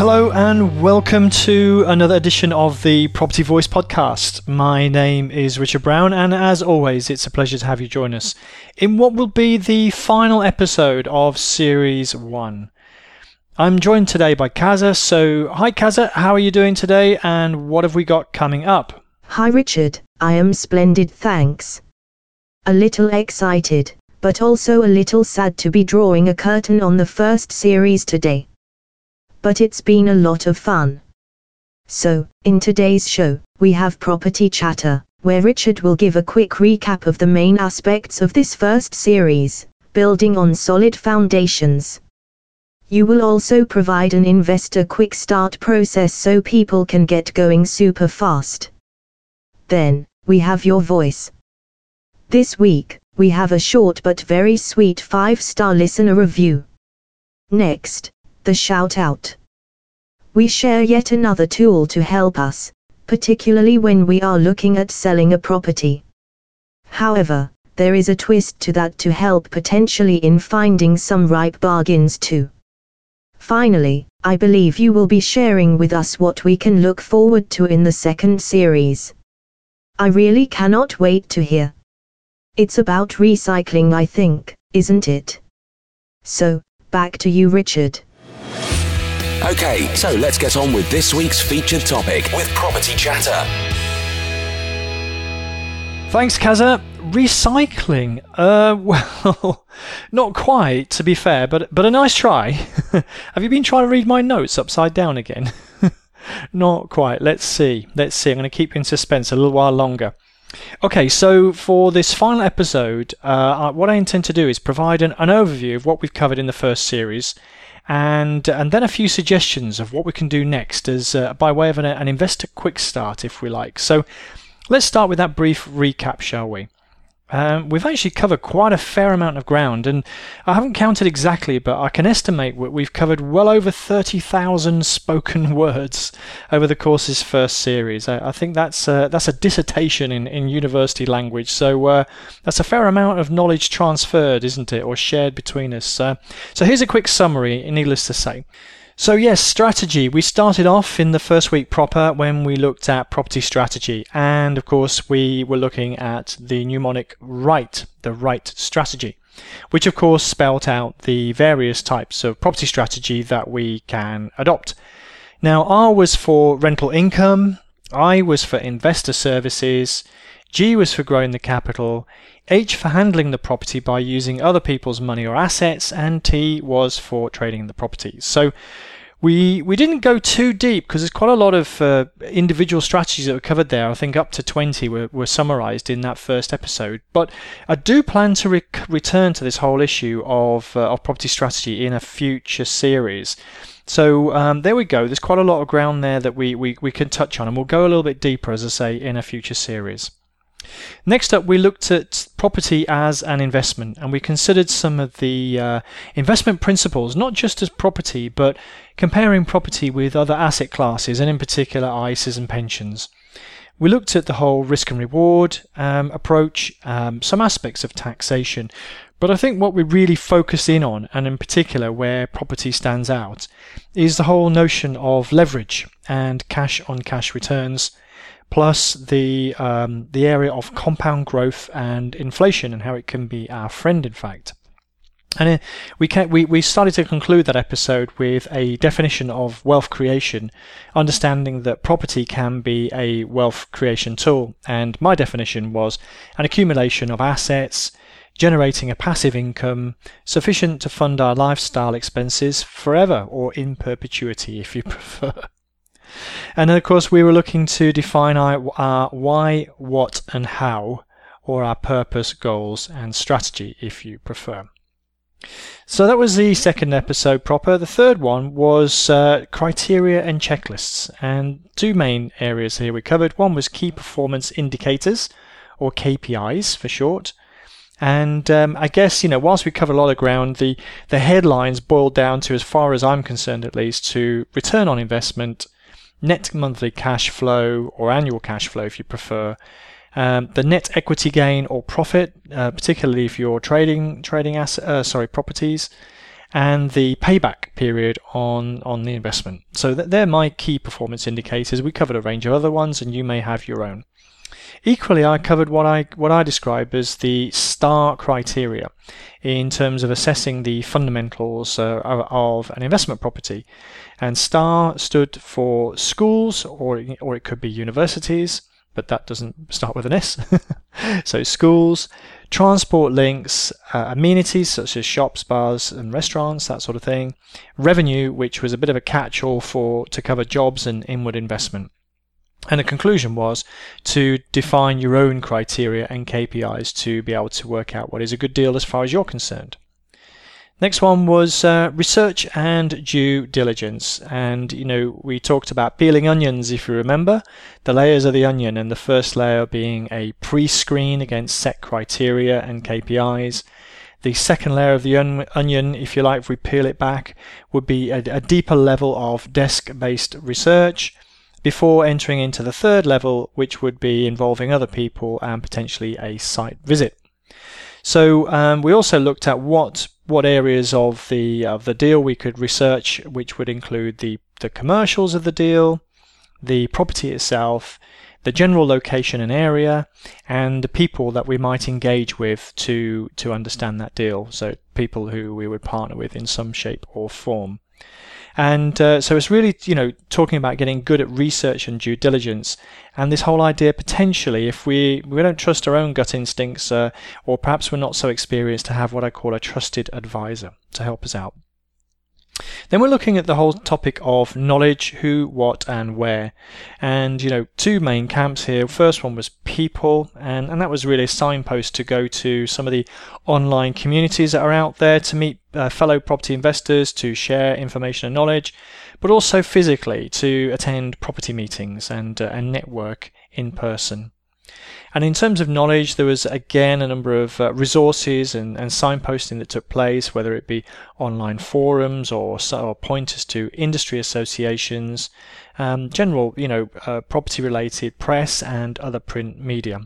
Hello and welcome to another edition of the Property Voice podcast. My name is Richard Brown, and as always, it's a pleasure to have you join us in what will be the final episode of Series 1. I'm joined today by Kaza. So, hi Kaza, how are you doing today, and what have we got coming up? Hi Richard, I am splendid, thanks. A little excited, but also a little sad to be drawing a curtain on the first series today but it's been a lot of fun. So, in today's show, we have Property Chatter, where Richard will give a quick recap of the main aspects of this first series, building on solid foundations. You will also provide an investor quick start process so people can get going super fast. Then, we have your voice. This week, we have a short but very sweet 5 star listener review. Next, the shout out. We share yet another tool to help us, particularly when we are looking at selling a property. However, there is a twist to that to help potentially in finding some ripe bargains too. Finally, I believe you will be sharing with us what we can look forward to in the second series. I really cannot wait to hear. It's about recycling, I think, isn't it? So, back to you, Richard. Okay, so let's get on with this week's featured topic with Property Chatter. Thanks, Kaza. Recycling. Uh, well, not quite, to be fair, but but a nice try. Have you been trying to read my notes upside down again? not quite. Let's see. Let's see. I'm going to keep you in suspense a little while longer. Okay, so for this final episode, uh, what I intend to do is provide an, an overview of what we've covered in the first series and and then a few suggestions of what we can do next as uh, by way of an, an investor quick start if we like. So let's start with that brief recap shall we um, we've actually covered quite a fair amount of ground, and I haven't counted exactly, but I can estimate we've covered well over 30,000 spoken words over the course's first series. I, I think that's uh, that's a dissertation in, in university language, so uh, that's a fair amount of knowledge transferred, isn't it, or shared between us. Uh, so here's a quick summary, needless to say. So, yes, strategy. We started off in the first week proper when we looked at property strategy. And of course, we were looking at the mnemonic RIGHT, the right strategy, which of course spelt out the various types of property strategy that we can adopt. Now, R was for rental income, I was for investor services, G was for growing the capital, H for handling the property by using other people's money or assets, and T was for trading the properties. So we we didn't go too deep because there's quite a lot of uh, individual strategies that were covered there. I think up to 20 were, were summarized in that first episode. But I do plan to re- return to this whole issue of, uh, of property strategy in a future series. So um, there we go. There's quite a lot of ground there that we, we, we can touch on, and we'll go a little bit deeper, as I say, in a future series. Next up, we looked at property as an investment and we considered some of the uh, investment principles, not just as property, but comparing property with other asset classes and in particular ISAs and pensions. We looked at the whole risk and reward um, approach, um, some aspects of taxation, but I think what we really focus in on, and in particular where property stands out, is the whole notion of leverage and cash on cash returns plus the um, the area of compound growth and inflation and how it can be our friend, in fact. And uh, we, can, we we started to conclude that episode with a definition of wealth creation, understanding that property can be a wealth creation tool. And my definition was an accumulation of assets, generating a passive income sufficient to fund our lifestyle expenses forever or in perpetuity, if you prefer. And then, of course, we were looking to define our, our why, what, and how, or our purpose, goals, and strategy, if you prefer. So that was the second episode proper. The third one was uh, criteria and checklists, and two main areas here we covered. One was key performance indicators, or KPIs for short. And um, I guess you know, whilst we covered a lot of ground, the the headlines boiled down to, as far as I'm concerned, at least, to return on investment, net monthly cash flow or annual cash flow, if you prefer, um, the net equity gain or profit, uh, particularly if you're trading trading asset, uh, sorry, properties, and the payback period on on the investment. So they're my key performance indicators. We covered a range of other ones, and you may have your own. Equally, I covered what I what I describe as the STAR criteria in terms of assessing the fundamentals uh, of an investment property. And STAR stood for schools, or or it could be universities, but that doesn't start with an S. so schools, transport links, uh, amenities such as shops, bars, and restaurants, that sort of thing. Revenue, which was a bit of a catch-all for to cover jobs and inward investment. And the conclusion was to define your own criteria and KPIs to be able to work out what is a good deal as far as you're concerned. Next one was uh, research and due diligence. And, you know, we talked about peeling onions, if you remember, the layers of the onion, and the first layer being a pre screen against set criteria and KPIs. The second layer of the onion, if you like, if we peel it back, would be a, a deeper level of desk based research before entering into the third level, which would be involving other people and potentially a site visit. So um, we also looked at what what areas of the of the deal we could research, which would include the the commercials of the deal, the property itself, the general location and area, and the people that we might engage with to to understand that deal. So people who we would partner with in some shape or form. And uh, so it's really, you know, talking about getting good at research and due diligence, and this whole idea potentially, if we we don't trust our own gut instincts, uh, or perhaps we're not so experienced to have what I call a trusted advisor to help us out. Then we're looking at the whole topic of knowledge, who, what, and where. And, you know, two main camps here. First one was people, and, and that was really a signpost to go to some of the online communities that are out there to meet uh, fellow property investors, to share information and knowledge, but also physically to attend property meetings and, uh, and network in person. And in terms of knowledge, there was again a number of uh, resources and, and, signposting that took place, whether it be online forums or, or pointers to industry associations, um, general, you know, uh, property-related press and other print media.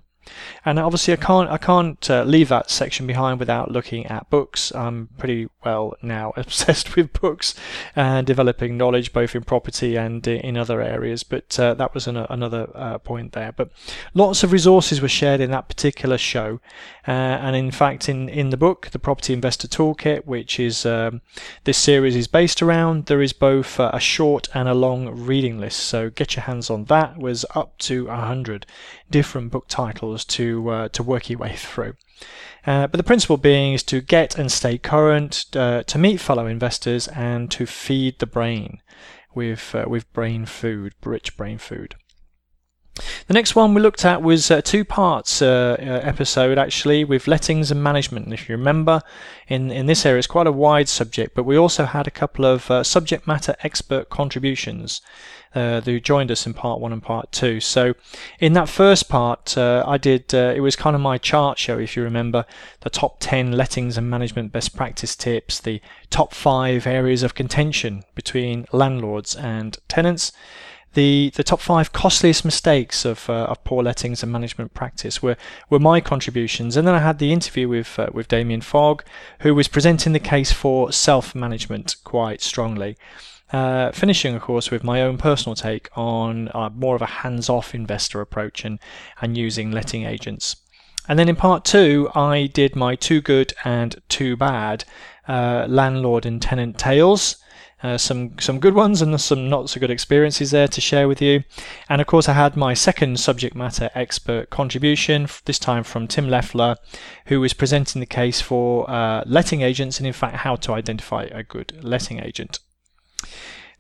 And obviously, I can't I can't uh, leave that section behind without looking at books. I'm pretty well now obsessed with books and developing knowledge both in property and in other areas. But uh, that was an, another uh, point there. But lots of resources were shared in that particular show, uh, and in fact, in in the book, the Property Investor Toolkit, which is um, this series is based around, there is both a short and a long reading list. So get your hands on that. It was up to hundred different book titles to uh, to work your way through. Uh, but the principle being is to get and stay current, uh, to meet fellow investors, and to feed the brain with uh, with brain food, rich brain food. The next one we looked at was a two parts uh, uh, episode actually with lettings and management. And if you remember, in, in this area it's quite a wide subject, but we also had a couple of uh, subject matter expert contributions uh, who joined us in part one and part two. So, in that first part, uh, I did uh, it was kind of my chart show, if you remember, the top 10 lettings and management best practice tips, the top five areas of contention between landlords and tenants. The, the top five costliest mistakes of, uh, of poor lettings and management practice were, were my contributions. And then I had the interview with, uh, with Damien Fogg, who was presenting the case for self management quite strongly. Uh, finishing, of course, with my own personal take on uh, more of a hands off investor approach and, and using letting agents. And then in part two, I did my too good and too bad uh, landlord and tenant tales. Uh, some some good ones and some not so good experiences there to share with you. And of course, I had my second subject matter expert contribution, this time from Tim Leffler, who was presenting the case for uh, letting agents and, in fact, how to identify a good letting agent.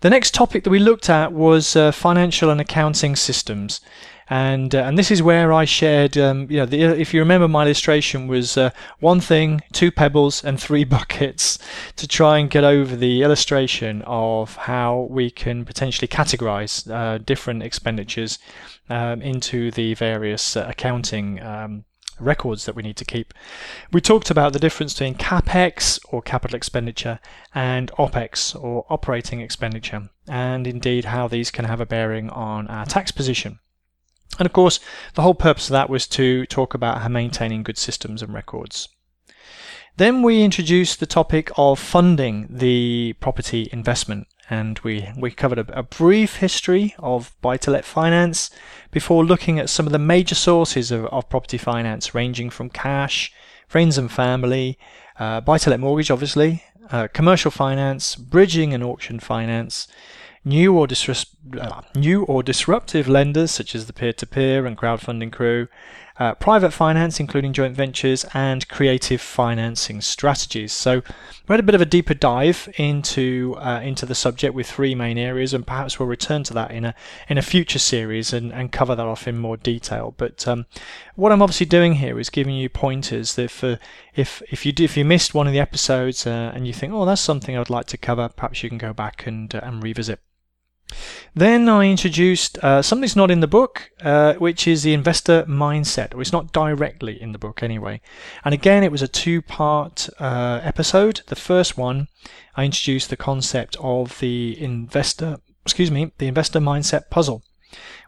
The next topic that we looked at was uh, financial and accounting systems. And uh, and this is where I shared, um, you know, the, if you remember, my illustration was uh, one thing, two pebbles, and three buckets to try and get over the illustration of how we can potentially categorize uh, different expenditures um, into the various uh, accounting. Um, records that we need to keep. We talked about the difference between capex or capital expenditure and opex or operating expenditure, and indeed how these can have a bearing on our tax position. And of course, the whole purpose of that was to talk about maintaining good systems and records. Then we introduced the topic of funding the property investment, and we, we covered a, a brief history of buy to let finance before looking at some of the major sources of, of property finance, ranging from cash, friends and family, uh, buy to let mortgage, obviously, uh, commercial finance, bridging and auction finance, new or, uh, new or disruptive lenders such as the peer-to-peer and crowdfunding crew, uh, private finance including joint ventures, and creative financing strategies. So we had a bit of a deeper dive into uh, into the subject with three main areas, and perhaps we'll return to that in a in a future series and, and cover that off in more detail. But um, what I'm obviously doing here is giving you pointers that for if if you do, if you missed one of the episodes uh, and you think, oh, that's something I'd like to cover, perhaps you can go back and uh, and revisit. Then I introduced uh, something that's not in the book, uh, which is the investor mindset. Or it's not directly in the book anyway. And again, it was a two part uh, episode. The first one, I introduced the concept of the investor, excuse me, the investor mindset puzzle.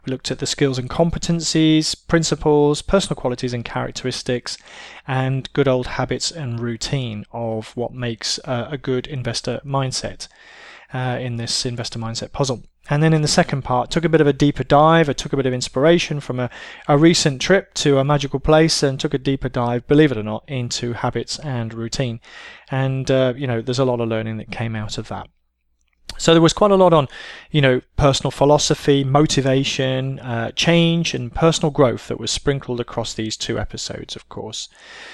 We looked at the skills and competencies, principles, personal qualities and characteristics, and good old habits and routine of what makes a good investor mindset uh, in this investor mindset puzzle. And then in the second part, took a bit of a deeper dive. I took a bit of inspiration from a, a recent trip to a magical place and took a deeper dive, believe it or not, into habits and routine. And, uh, you know, there's a lot of learning that came out of that. So there was quite a lot on, you know, personal philosophy, motivation, uh, change, and personal growth that was sprinkled across these two episodes, of course.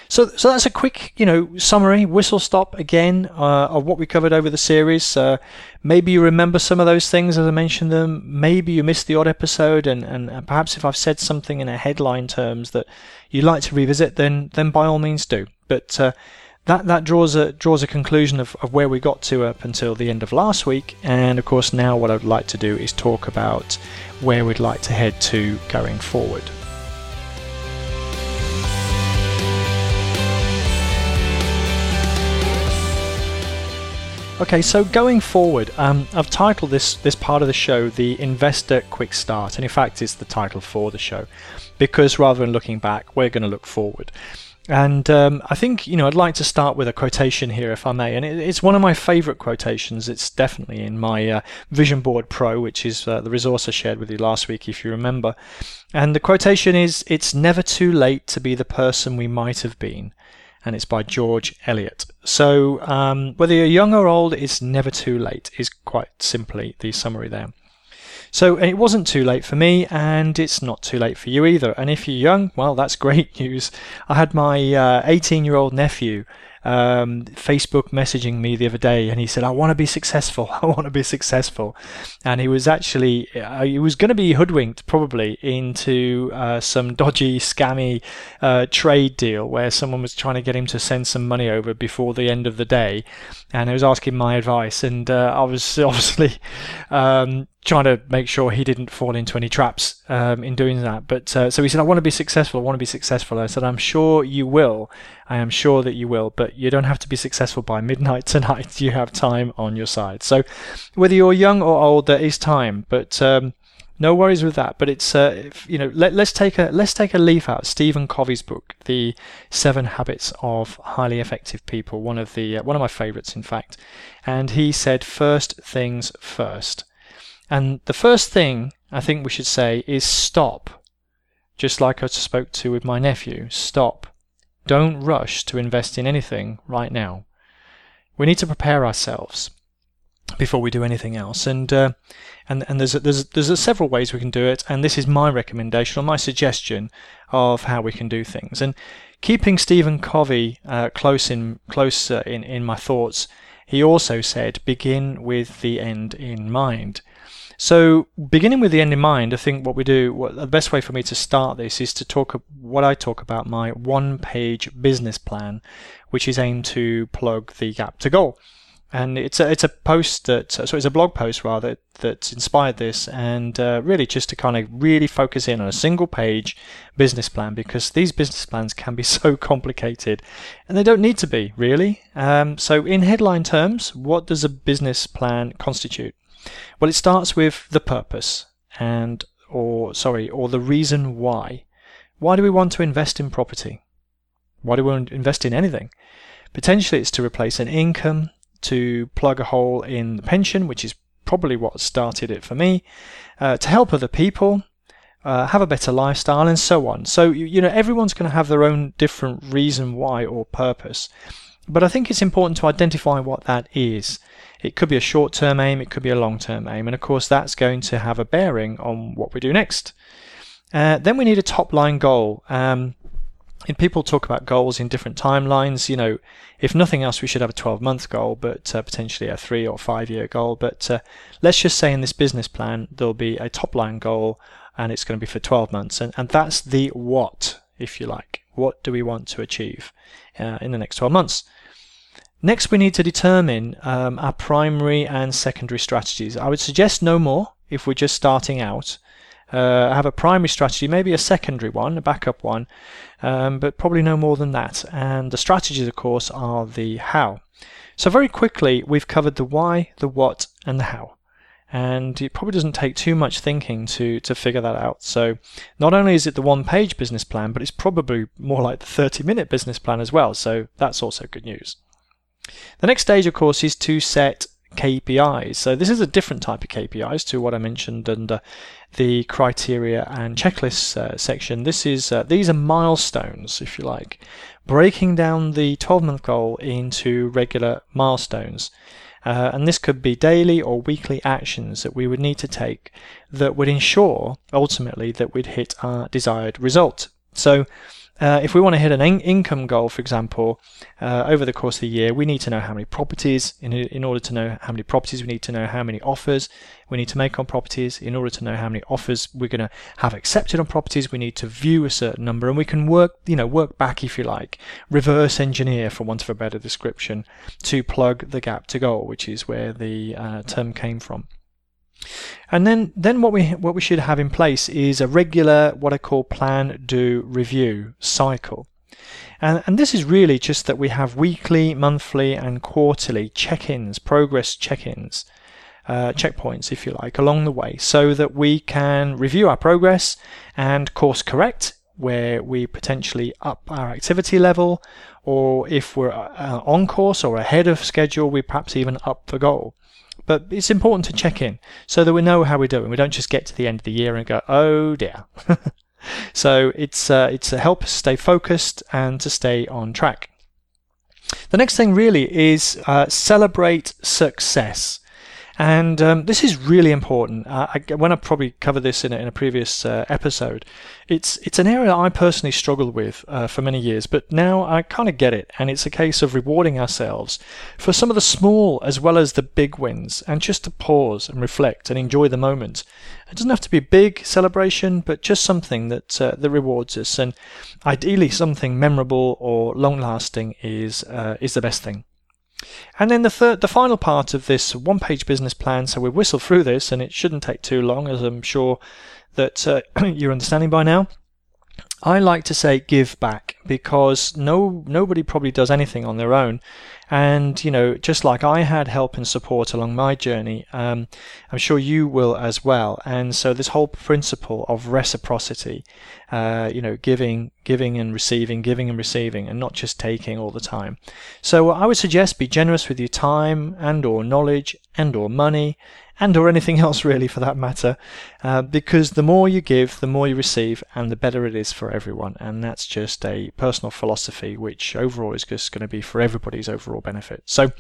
So, so that's a quick, you know, summary, whistle stop again uh, of what we covered over the series. Uh, maybe you remember some of those things as I mentioned them. Maybe you missed the odd episode, and, and perhaps if I've said something in a headline terms that you'd like to revisit, then then by all means do. But uh, that that draws a draws a conclusion of, of where we got to up until the end of last week and of course now what I'd like to do is talk about where we'd like to head to going forward. Okay, so going forward, um, I've titled this this part of the show the Investor Quick Start, and in fact, it's the title for the show because rather than looking back, we're going to look forward. And um, I think, you know, I'd like to start with a quotation here, if I may. And it, it's one of my favorite quotations. It's definitely in my uh, Vision Board Pro, which is uh, the resource I shared with you last week, if you remember. And the quotation is It's never too late to be the person we might have been. And it's by George Eliot. So, um, whether you're young or old, it's never too late, is quite simply the summary there. So it wasn't too late for me, and it's not too late for you either. And if you're young, well, that's great news. I had my 18 uh, year old nephew um, Facebook messaging me the other day, and he said, "I want to be successful. I want to be successful," and he was actually uh, he was going to be hoodwinked probably into uh, some dodgy, scammy uh, trade deal where someone was trying to get him to send some money over before the end of the day, and he was asking my advice, and uh, I was obviously um, trying to make sure he didn't fall into any traps um, in doing that. But uh, so he said, "I want to be successful. I want to be successful." I said, "I'm sure you will. I am sure that you will. But you don't have to be successful by midnight tonight. You have time on your side. So whether you're young or old, there is time. But um, no worries with that. But it's uh, if, you know let, us take a let's take a leaf out Stephen Covey's book, The Seven Habits of Highly Effective People. One of the uh, one of my favourites, in fact. And he said, first things first. And the first thing I think we should say is stop. Just like I spoke to with my nephew, stop. Don't rush to invest in anything right now. We need to prepare ourselves before we do anything else. And uh, and and there's a, there's there's a several ways we can do it. And this is my recommendation or my suggestion of how we can do things. And keeping Stephen Covey uh, close in close uh, in in my thoughts he also said begin with the end in mind. So, beginning with the end in mind, I think what we do, what, the best way for me to start this is to talk what I talk about my one page business plan, which is aimed to plug the gap to goal. And it's a it's a post that so it's a blog post rather that inspired this and uh, really just to kind of really focus in on a single page business plan because these business plans can be so complicated and they don't need to be really. Um, so in headline terms what does a business plan constitute well it starts with the purpose and or sorry or the reason why why do we want to invest in property why do we want to invest in anything potentially it's to replace an income to plug a hole in the pension, which is probably what started it for me, uh, to help other people, uh, have a better lifestyle, and so on. So, you, you know, everyone's going to have their own different reason why or purpose. But I think it's important to identify what that is. It could be a short term aim, it could be a long term aim, and of course, that's going to have a bearing on what we do next. Uh, then we need a top line goal. Um, and people talk about goals in different timelines. You know, if nothing else, we should have a 12 month goal, but uh, potentially a three or five year goal. But uh, let's just say in this business plan, there'll be a top line goal and it's going to be for 12 months. And, and that's the what, if you like. What do we want to achieve uh, in the next 12 months? Next, we need to determine um, our primary and secondary strategies. I would suggest no more if we're just starting out uh, have a primary strategy, maybe a secondary one, a backup one, um, but probably no more than that. And the strategies, of course, are the how. So, very quickly, we've covered the why, the what, and the how. And it probably doesn't take too much thinking to, to figure that out. So, not only is it the one page business plan, but it's probably more like the 30 minute business plan as well. So, that's also good news. The next stage, of course, is to set KPIs. So this is a different type of KPIs to what I mentioned under the criteria and checklists uh, section. This is uh, these are milestones, if you like, breaking down the 12-month goal into regular milestones. Uh, and this could be daily or weekly actions that we would need to take that would ensure ultimately that we'd hit our desired result. So uh, if we want to hit an in- income goal, for example, uh, over the course of the year, we need to know how many properties. In, in order to know how many properties, we need to know how many offers we need to make on properties. In order to know how many offers we're going to have accepted on properties, we need to view a certain number, and we can work, you know, work back if you like, reverse engineer, for want of a better description, to plug the gap to goal, which is where the uh, term came from. And then, then what we what we should have in place is a regular what I call plan, do, review cycle. And, and this is really just that we have weekly, monthly, and quarterly check-ins, progress check-ins, uh, checkpoints, if you like, along the way, so that we can review our progress and course correct where we potentially up our activity level, or if we're uh, on course or ahead of schedule, we perhaps even up the goal. But it's important to check in so that we know how we're doing. We don't just get to the end of the year and go, oh dear. so it's uh, it's to help us stay focused and to stay on track. The next thing really is uh, celebrate success. And um, this is really important. Uh, I, when I probably covered this in a, in a previous uh, episode, it's it's an area I personally struggled with uh, for many years, but now I kind of get it, and it's a case of rewarding ourselves for some of the small as well as the big wins, and just to pause and reflect and enjoy the moment. It doesn't have to be a big celebration, but just something that uh, that rewards us, and ideally something memorable or long lasting is uh, is the best thing. And then the third, the final part of this one-page business plan. So we whistle through this, and it shouldn't take too long, as I'm sure that uh, you're understanding by now. I like to say give back because no nobody probably does anything on their own, and you know just like I had help and support along my journey, um, I'm sure you will as well. And so this whole principle of reciprocity, uh, you know, giving, giving and receiving, giving and receiving, and not just taking all the time. So I would suggest be generous with your time and or knowledge and or money and or anything else really for that matter, uh, because the more you give, the more you receive, and the better it is for everyone. And that's just a personal philosophy, which overall is just going to be for everybody's overall benefit. So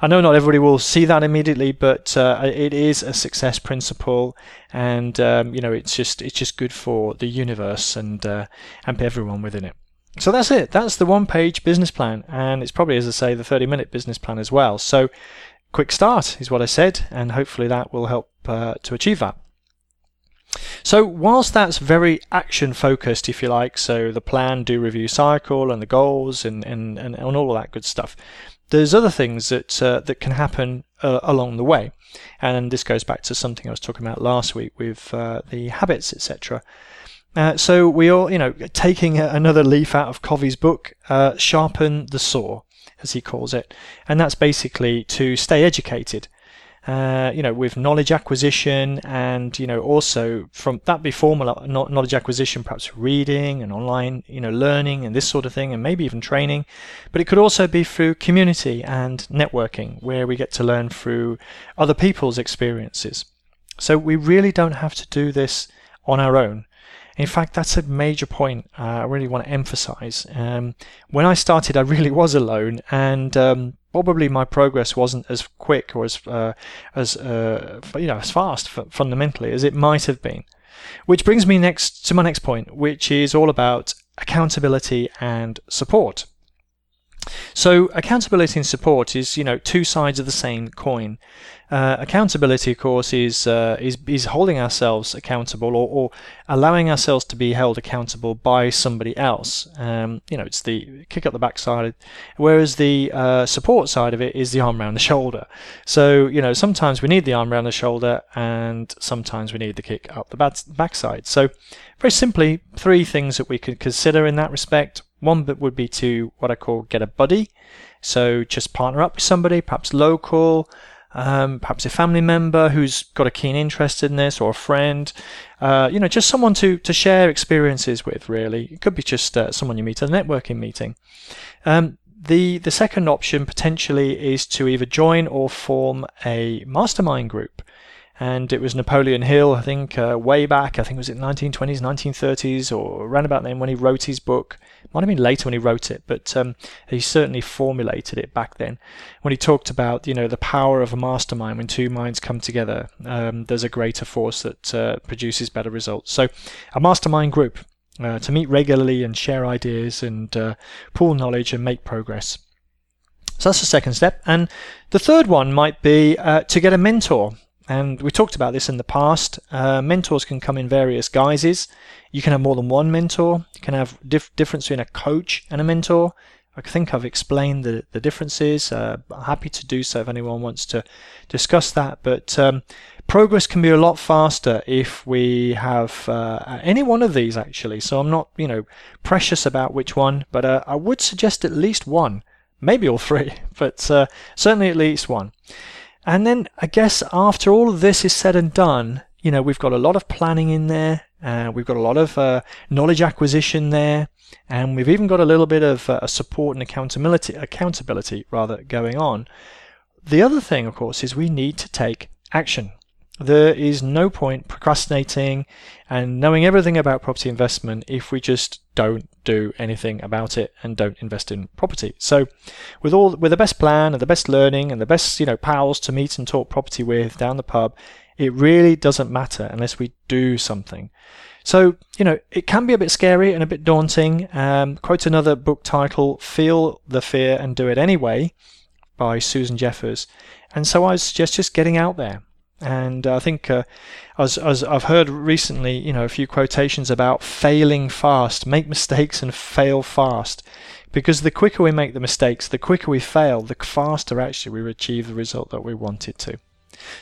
I know not everybody will see that immediately, but uh, it is a success principle, and um, you know it's just it's just good for the universe and uh, and everyone within it. so that's it. That's the one page business plan. And it's probably, as I say, the 30 minute business plan as well. So quick start is what I said. And hopefully that will help uh, to achieve that. So, whilst that's very action focused, if you like, so the plan, do, review, cycle, and the goals, and, and, and, and all of that good stuff, there's other things that uh, that can happen uh, along the way, and this goes back to something I was talking about last week with uh, the habits, etc. Uh, so we all, you know, taking another leaf out of Covey's book, uh, sharpen the saw, as he calls it, and that's basically to stay educated. Uh, you know, with knowledge acquisition and, you know, also from that be formal knowledge acquisition, perhaps reading and online, you know, learning and this sort of thing, and maybe even training. But it could also be through community and networking, where we get to learn through other people's experiences. So we really don't have to do this on our own. In fact, that's a major point uh, I really want to emphasize. Um, when I started, I really was alone, and um, probably my progress wasn't as quick or as uh, as uh, you know as fast fundamentally as it might have been. Which brings me next to my next point, which is all about accountability and support. So accountability and support is, you know, two sides of the same coin. Uh, accountability, of course, is uh, is is holding ourselves accountable or, or, allowing ourselves to be held accountable by somebody else. Um, you know, it's the kick up the backside, whereas the uh, support side of it is the arm around the shoulder. So you know, sometimes we need the arm around the shoulder, and sometimes we need the kick up the backside. So very simply, three things that we could consider in that respect. One that would be to what I call get a buddy. So just partner up with somebody, perhaps local, um, perhaps a family member who's got a keen interest in this, or a friend, uh, you know, just someone to, to share experiences with, really. It could be just uh, someone you meet at a networking meeting. Um, the, the second option potentially is to either join or form a mastermind group and it was Napoleon Hill, I think, uh, way back, I think it was in 1920s, 1930s, or around about then when he wrote his book. Might have been later when he wrote it, but um, he certainly formulated it back then. When he talked about, you know, the power of a mastermind when two minds come together, um, there's a greater force that uh, produces better results. So, a mastermind group uh, to meet regularly and share ideas and uh, pool knowledge and make progress. So that's the second step. And the third one might be uh, to get a mentor. And we talked about this in the past. Uh, mentors can come in various guises. You can have more than one mentor. You can have dif- difference between a coach and a mentor. I think I've explained the, the differences. Uh, happy to do so if anyone wants to discuss that. But um, progress can be a lot faster if we have uh, any one of these actually. So I'm not, you know, precious about which one, but uh, I would suggest at least one, maybe all three, but uh, certainly at least one. And then I guess after all of this is said and done, you know, we've got a lot of planning in there. Uh, we've got a lot of uh, knowledge acquisition there, and we've even got a little bit of uh, support and accountability, accountability rather, going on. The other thing, of course, is we need to take action. There is no point procrastinating and knowing everything about property investment if we just don't do anything about it and don't invest in property. So, with all with the best plan and the best learning and the best you know pals to meet and talk property with down the pub, it really doesn't matter unless we do something. So, you know, it can be a bit scary and a bit daunting. Um, quote another book title, Feel the Fear and Do It Anyway, by Susan Jeffers. And so I suggest just getting out there. And I think, uh, as, as I've heard recently, you know, a few quotations about failing fast, make mistakes and fail fast. Because the quicker we make the mistakes, the quicker we fail, the faster actually we achieve the result that we wanted to.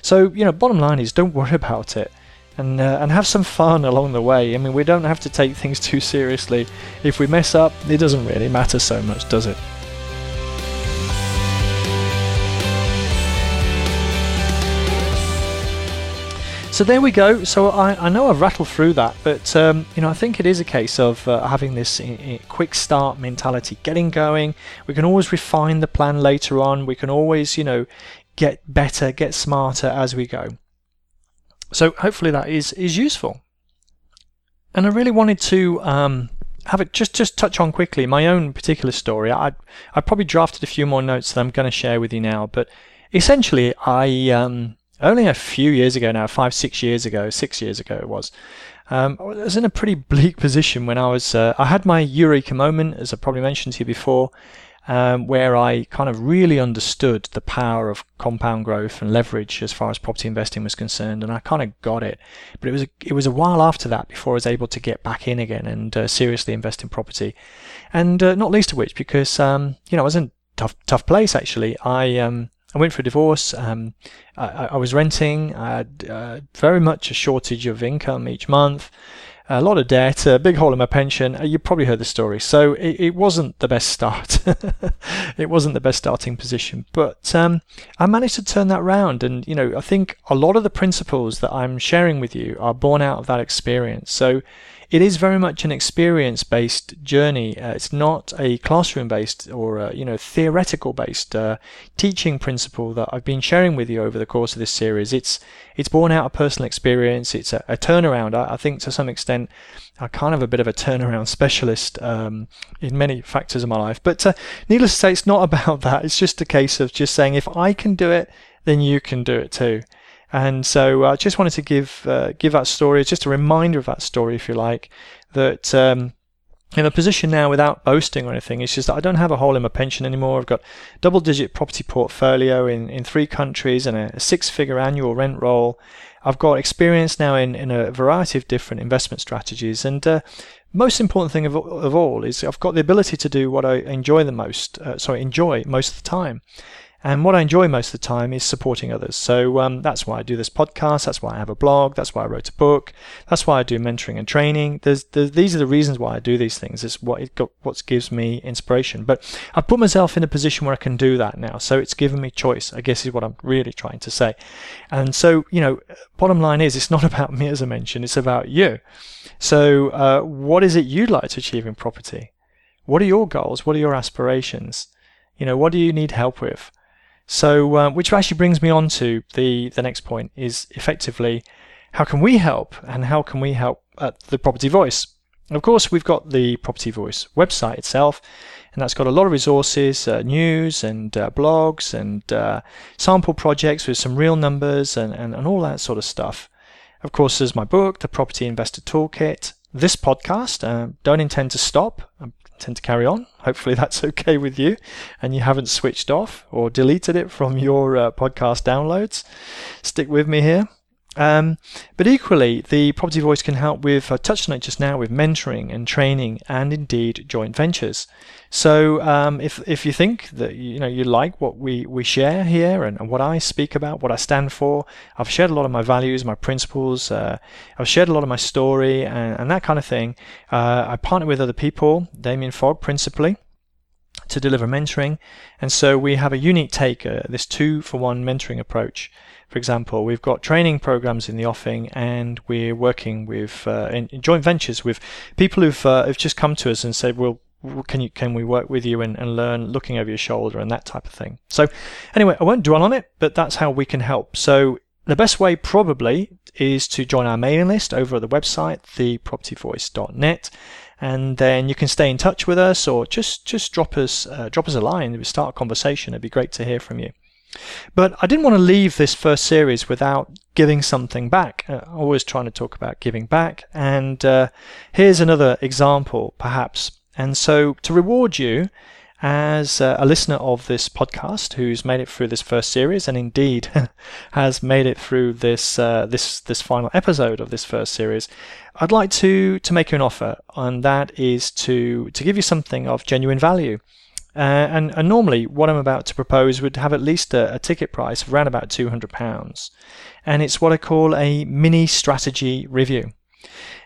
So, you know, bottom line is don't worry about it and, uh, and have some fun along the way. I mean, we don't have to take things too seriously. If we mess up, it doesn't really matter so much, does it? So there we go. So I, I know I've rattled through that, but um, you know I think it is a case of uh, having this quick start mentality, getting going. We can always refine the plan later on. We can always you know get better, get smarter as we go. So hopefully that is is useful. And I really wanted to um, have it just just touch on quickly my own particular story. I I probably drafted a few more notes that I'm going to share with you now, but essentially I um, only a few years ago now, five, six years ago, six years ago it was. Um, I was in a pretty bleak position when I was. Uh, I had my eureka moment, as I probably mentioned to you before, um, where I kind of really understood the power of compound growth and leverage as far as property investing was concerned, and I kind of got it. But it was a, it was a while after that before I was able to get back in again and uh, seriously invest in property, and uh, not least of which because um, you know I was in a tough tough place actually. I um, I went for a divorce. Um, I, I, was renting. I had uh, very much a shortage of income each month a lot of debt, a big hole in my pension. Uh, you probably heard the story. So it, it wasn't the best start. it wasn't the best starting position, but um, I managed to turn that around. And you know, I think a lot of the principles that I'm sharing with you are born out of that experience. So it is very much an experience based journey. Uh, it's not a classroom based or uh, you know theoretical based uh, teaching principle that I've been sharing with you over the course of this series. It's it's born out of personal experience. It's a, a turnaround. I, I, think to some extent I'm kind of a bit of a turnaround specialist um, in many factors of my life. But uh, needless to say, it's not about that. It's just a case of just saying if I can do it, then you can do it too. And so I just wanted to give uh, give that story, just a reminder of that story, if you like, that um, in a position now without boasting or anything. It's just that I don't have a hole in my pension anymore. I've got double digit property portfolio in, in three countries and a, a six figure annual rent roll. I've got experience now in, in a variety of different investment strategies. And uh, most important thing of, of all is I've got the ability to do what I enjoy the most, uh, sorry, enjoy most of the time. And what I enjoy most of the time is supporting others. So um, that's why I do this podcast. That's why I have a blog. That's why I wrote a book. That's why I do mentoring and training. There's, there's, these are the reasons why I do these things. It's what it got, what gives me inspiration. But I've put myself in a position where I can do that now. So it's given me choice. I guess is what I'm really trying to say. And so you know, bottom line is it's not about me as I mentioned. It's about you. So uh, what is it you'd like to achieve in property? What are your goals? What are your aspirations? You know, what do you need help with? So, uh, which actually brings me on to the, the next point is effectively how can we help and how can we help at the Property Voice? Of course, we've got the Property Voice website itself, and that's got a lot of resources, uh, news and uh, blogs and uh, sample projects with some real numbers and, and, and all that sort of stuff. Of course, there's my book, The Property Investor Toolkit, this podcast. Uh, don't intend to stop. I'm tend to carry on. Hopefully that's okay with you and you haven't switched off or deleted it from your uh, podcast downloads. Stick with me here. Um, but equally, the Property Voice can help with, I touched on it just now, with mentoring and training and indeed joint ventures. So um, if, if you think that you know you like what we, we share here and, and, what I speak about, what I stand for, I've shared a lot of my values, my principles, uh, I've shared a lot of my story and, and that kind of thing. Uh, I partner with other people, Damien Fogg principally to deliver mentoring. And so we have a unique take, uh, this two for one mentoring approach. For example, we've got training programs in the offing, and we're working with uh, in, in, joint ventures with people who've uh, have just come to us and said, "Well, can you can we work with you and, and learn looking over your shoulder and that type of thing." So, anyway, I won't dwell on it, but that's how we can help. So. The best way probably is to join our mailing list over at the website, thepropertyvoice.net, and then you can stay in touch with us or just just drop us uh, drop us a line. We start a conversation. It'd be great to hear from you. But I didn't want to leave this first series without giving something back. Uh, always trying to talk about giving back. And uh, here's another example, perhaps. And so, to reward you as uh, a listener of this podcast who's made it through this first series and indeed has made it through this uh, this this final episode of this first series, I'd like to to make you an offer, and that is to to give you something of genuine value. Uh, and, and, normally, what I'm about to propose would have at least a, a ticket price of around about £200. And it's what I call a mini strategy review.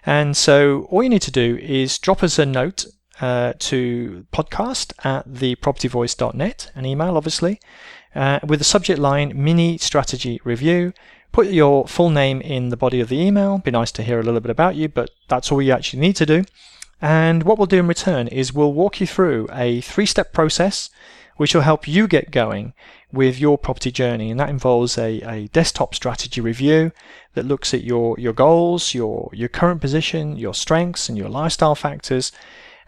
And so, all you need to do is drop us a note uh, to podcast at thepropertyvoice.net, an email, obviously, uh, with the subject line mini strategy review. Put your full name in the body of the email. Be nice to hear a little bit about you, but that's all you actually need to do. And what we'll do in return is we'll walk you through a three step process which will help you get going with your property journey. And that involves a, a desktop strategy review that looks at your, your goals, your, your current position, your strengths, and your lifestyle factors.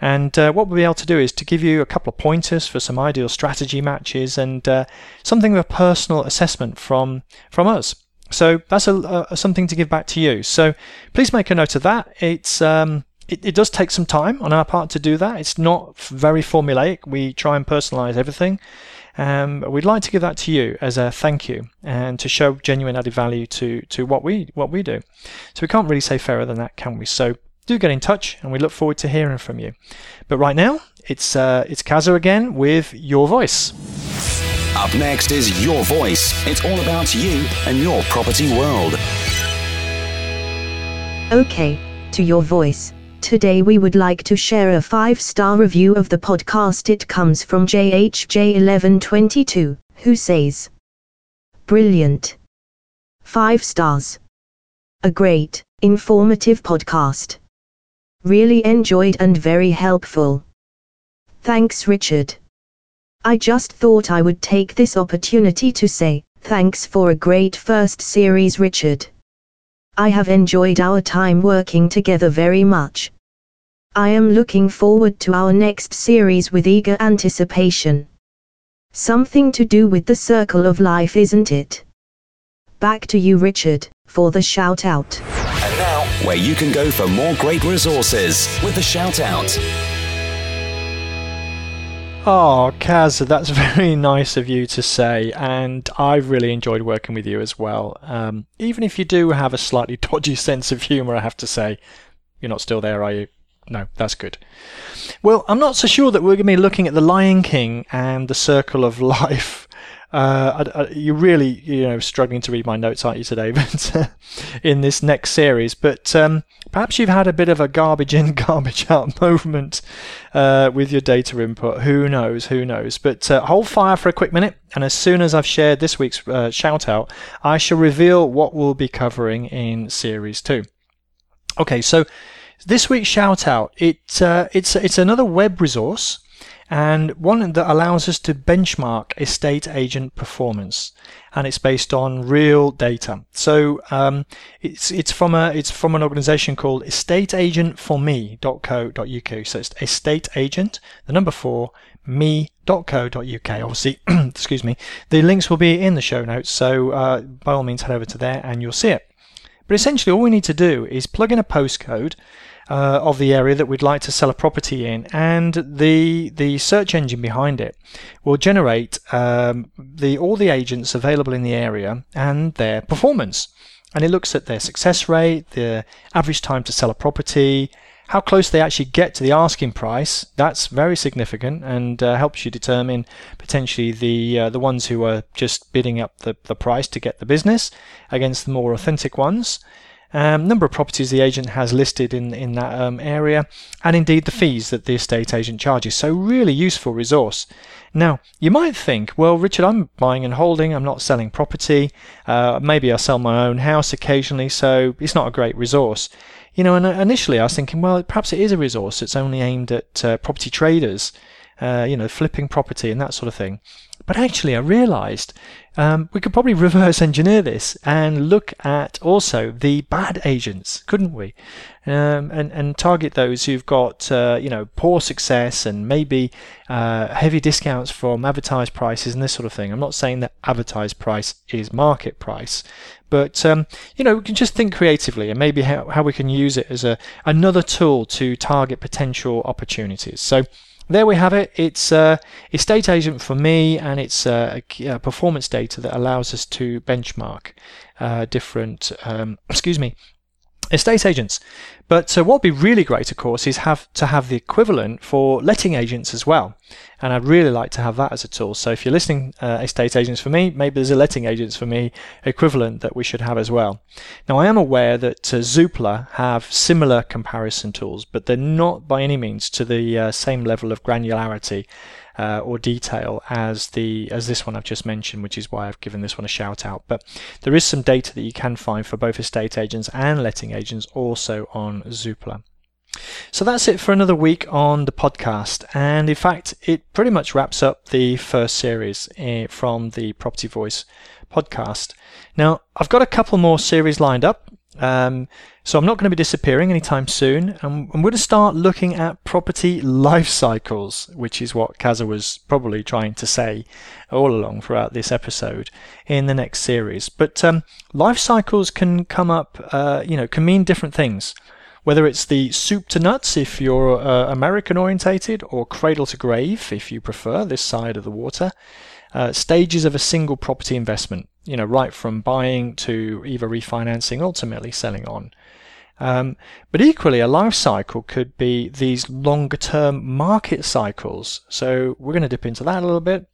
And uh, what we'll be able to do is to give you a couple of pointers for some ideal strategy matches and uh, something of a personal assessment from, from us. So that's a, a, something to give back to you. So please make a note of that. It's um, it, it, does take some time on our part to do that. It's not very formulaic. We try and personalize everything. Um, we'd like to give that to you as a thank you and to show genuine added value to, to what we what we do. So we can't really say fairer than that, can we? So do get in touch, and we look forward to hearing from you. But right now, it's uh, it's Kaza again with your voice. Up next is Your Voice. It's all about you and your property world. Okay, to Your Voice. Today we would like to share a 5-star review of the podcast. It comes from JHJ1122, who says, Brilliant. 5 stars. A great, informative podcast. Really enjoyed and very helpful. Thanks Richard. I just thought I would take this opportunity to say, thanks for a great first series Richard. I have enjoyed our time working together very much. I am looking forward to our next series with eager anticipation. Something to do with the circle of life, isn't it? Back to you, Richard, for the shout out. Where you can go for more great resources with the shout out. Oh, Kaz, that's very nice of you to say, and I've really enjoyed working with you as well. Um, even if you do have a slightly dodgy sense of humour, I have to say, you're not still there, are you? No, that's good. Well, I'm not so sure that we're going to be looking at The Lion King and The Circle of Life uh, I, I, you're really, you know, struggling to read my notes, aren't you today? But in this next series, but um, perhaps you've had a bit of a garbage in, garbage out moment uh, with your data input. Who knows? Who knows? But uh, hold fire for a quick minute, and as soon as I've shared this week's uh, shout out, I shall reveal what we'll be covering in series two. Okay, so this week's shout out it uh, it's it's another web resource and one that allows us to benchmark estate agent performance and it's based on real data. So um, it's it's from a it's from an organization called estateagent4me.co.uk so it's estate agent the number four me.co.uk obviously excuse me. The links will be in the show notes so uh, by all means head over to there and you'll see it. But essentially all we need to do is plug in a postcode uh, of the area that we'd like to sell a property in, and the the search engine behind it will generate um, the all the agents available in the area and their performance. And it looks at their success rate, the average time to sell a property, how close they actually get to the asking price. That's very significant and uh, helps you determine potentially the uh, the ones who are just bidding up the, the price to get the business against the more authentic ones um, number of properties the agent has listed in, in that um, area, and indeed the fees that the estate agent charges. So, really useful resource. Now, you might think, well, Richard, I'm buying and holding, I'm not selling property. Uh, maybe I sell my own house occasionally, so it's not a great resource. You know, and uh, initially I was thinking, well, perhaps it is a resource that's only aimed at uh, property traders, uh, you know, flipping property and that sort of thing. But actually, I realized um, we could probably reverse engineer this and look at also the bad agents, couldn't we? Um, and, and target those who've got, uh, you know, poor success and maybe uh, heavy discounts from advertised prices and this sort of thing. I'm not saying that advertised price is market price, but um, you know, we can just think creatively and maybe how, how we can use it as a another tool to target potential opportunities. So there we have it. It's uh, estate agent for me, and it's uh, a, performance data that allows us to benchmark uh, different, um, excuse me, estate agents. But uh, what would be really great, of course, is have to have the equivalent for letting agents as well. And I'd really like to have that as a tool. So if you're listening, uh, estate agents for me, maybe there's a letting agents for me equivalent that we should have as well. Now I am aware that uh, Zoopla have similar comparison tools, but they're not by any means to the uh, same level of granularity uh, or detail as the as this one I've just mentioned, which is why I've given this one a shout out. But there is some data that you can find for both estate agents and letting agents also on Zoopla. So that's it for another week on the podcast. And in fact, it pretty much wraps up the first series eh, from the Property Voice podcast. Now, I've got a couple more series lined up Um, so I'm not going to be disappearing anytime soon. I'm, I'm going to start looking at property life cycles, which is what Kaza was probably trying to say all along throughout this episode in the next series. But um, life cycles can come up, uh, you know, can mean different things. Whether it's the soup to nuts if you're uh, American orientated, or cradle to grave if you prefer this side of the water, uh, stages of a single property investment you know, right from buying to either refinancing, ultimately selling on. Um, but equally, a life cycle could be these longer term market cycles. So we're going to dip into that a little bit.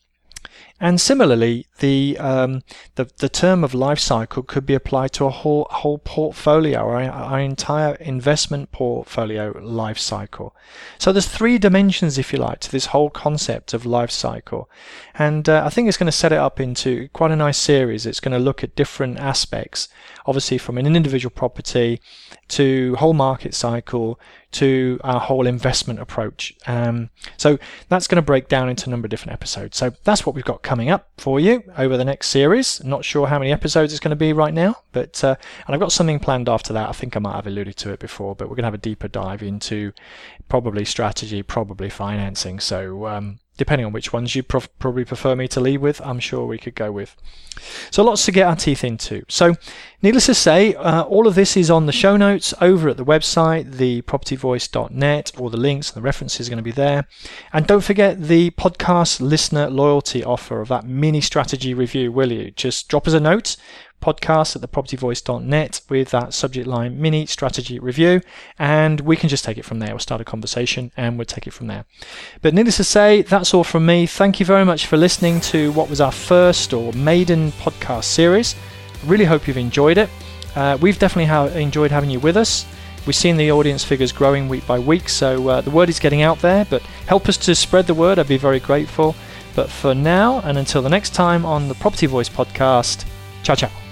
And similarly, the, um, the the term of life cycle could be applied to a whole whole portfolio or our entire investment portfolio life cycle. So there's three dimensions, if you like, to this whole concept of life cycle, and uh, I think it's going to set it up into quite a nice series. It's going to look at different aspects, obviously from an individual property to whole market cycle to our whole investment approach. Um, so that's going to break down into a number of different episodes. So that's what we've got coming up for you over the next series. Not sure how many episodes it's going to be right now, but uh, and I've got something planned after that. I think I might have alluded to it before, but we're going to have a deeper dive into probably strategy, probably financing. So um, depending on which ones you prof- probably prefer me to lead with, I'm sure we could go with. So lots to get our teeth into. So, needless to say, uh, all of this is on the show notes over at the website, thepropertyvoice.net. All the links and the references are going to be there. And don't forget the podcast listener loyalty offer of that mini strategy review, will you? Just drop us a note podcast at thepropertyvoice.net with that subject line mini strategy review, and we can just take it from there. We'll start a conversation and we'll take it from there. But needless to say, that's all from me. Thank you very much for listening to what was our first or maiden podcast series. Really hope you've enjoyed it. Uh, we've definitely ha- enjoyed having you with us. We've seen the audience figures growing week by week, so uh, the word is getting out there. But help us to spread the word, I'd be very grateful. But for now, and until the next time on the Property Voice podcast, ciao ciao.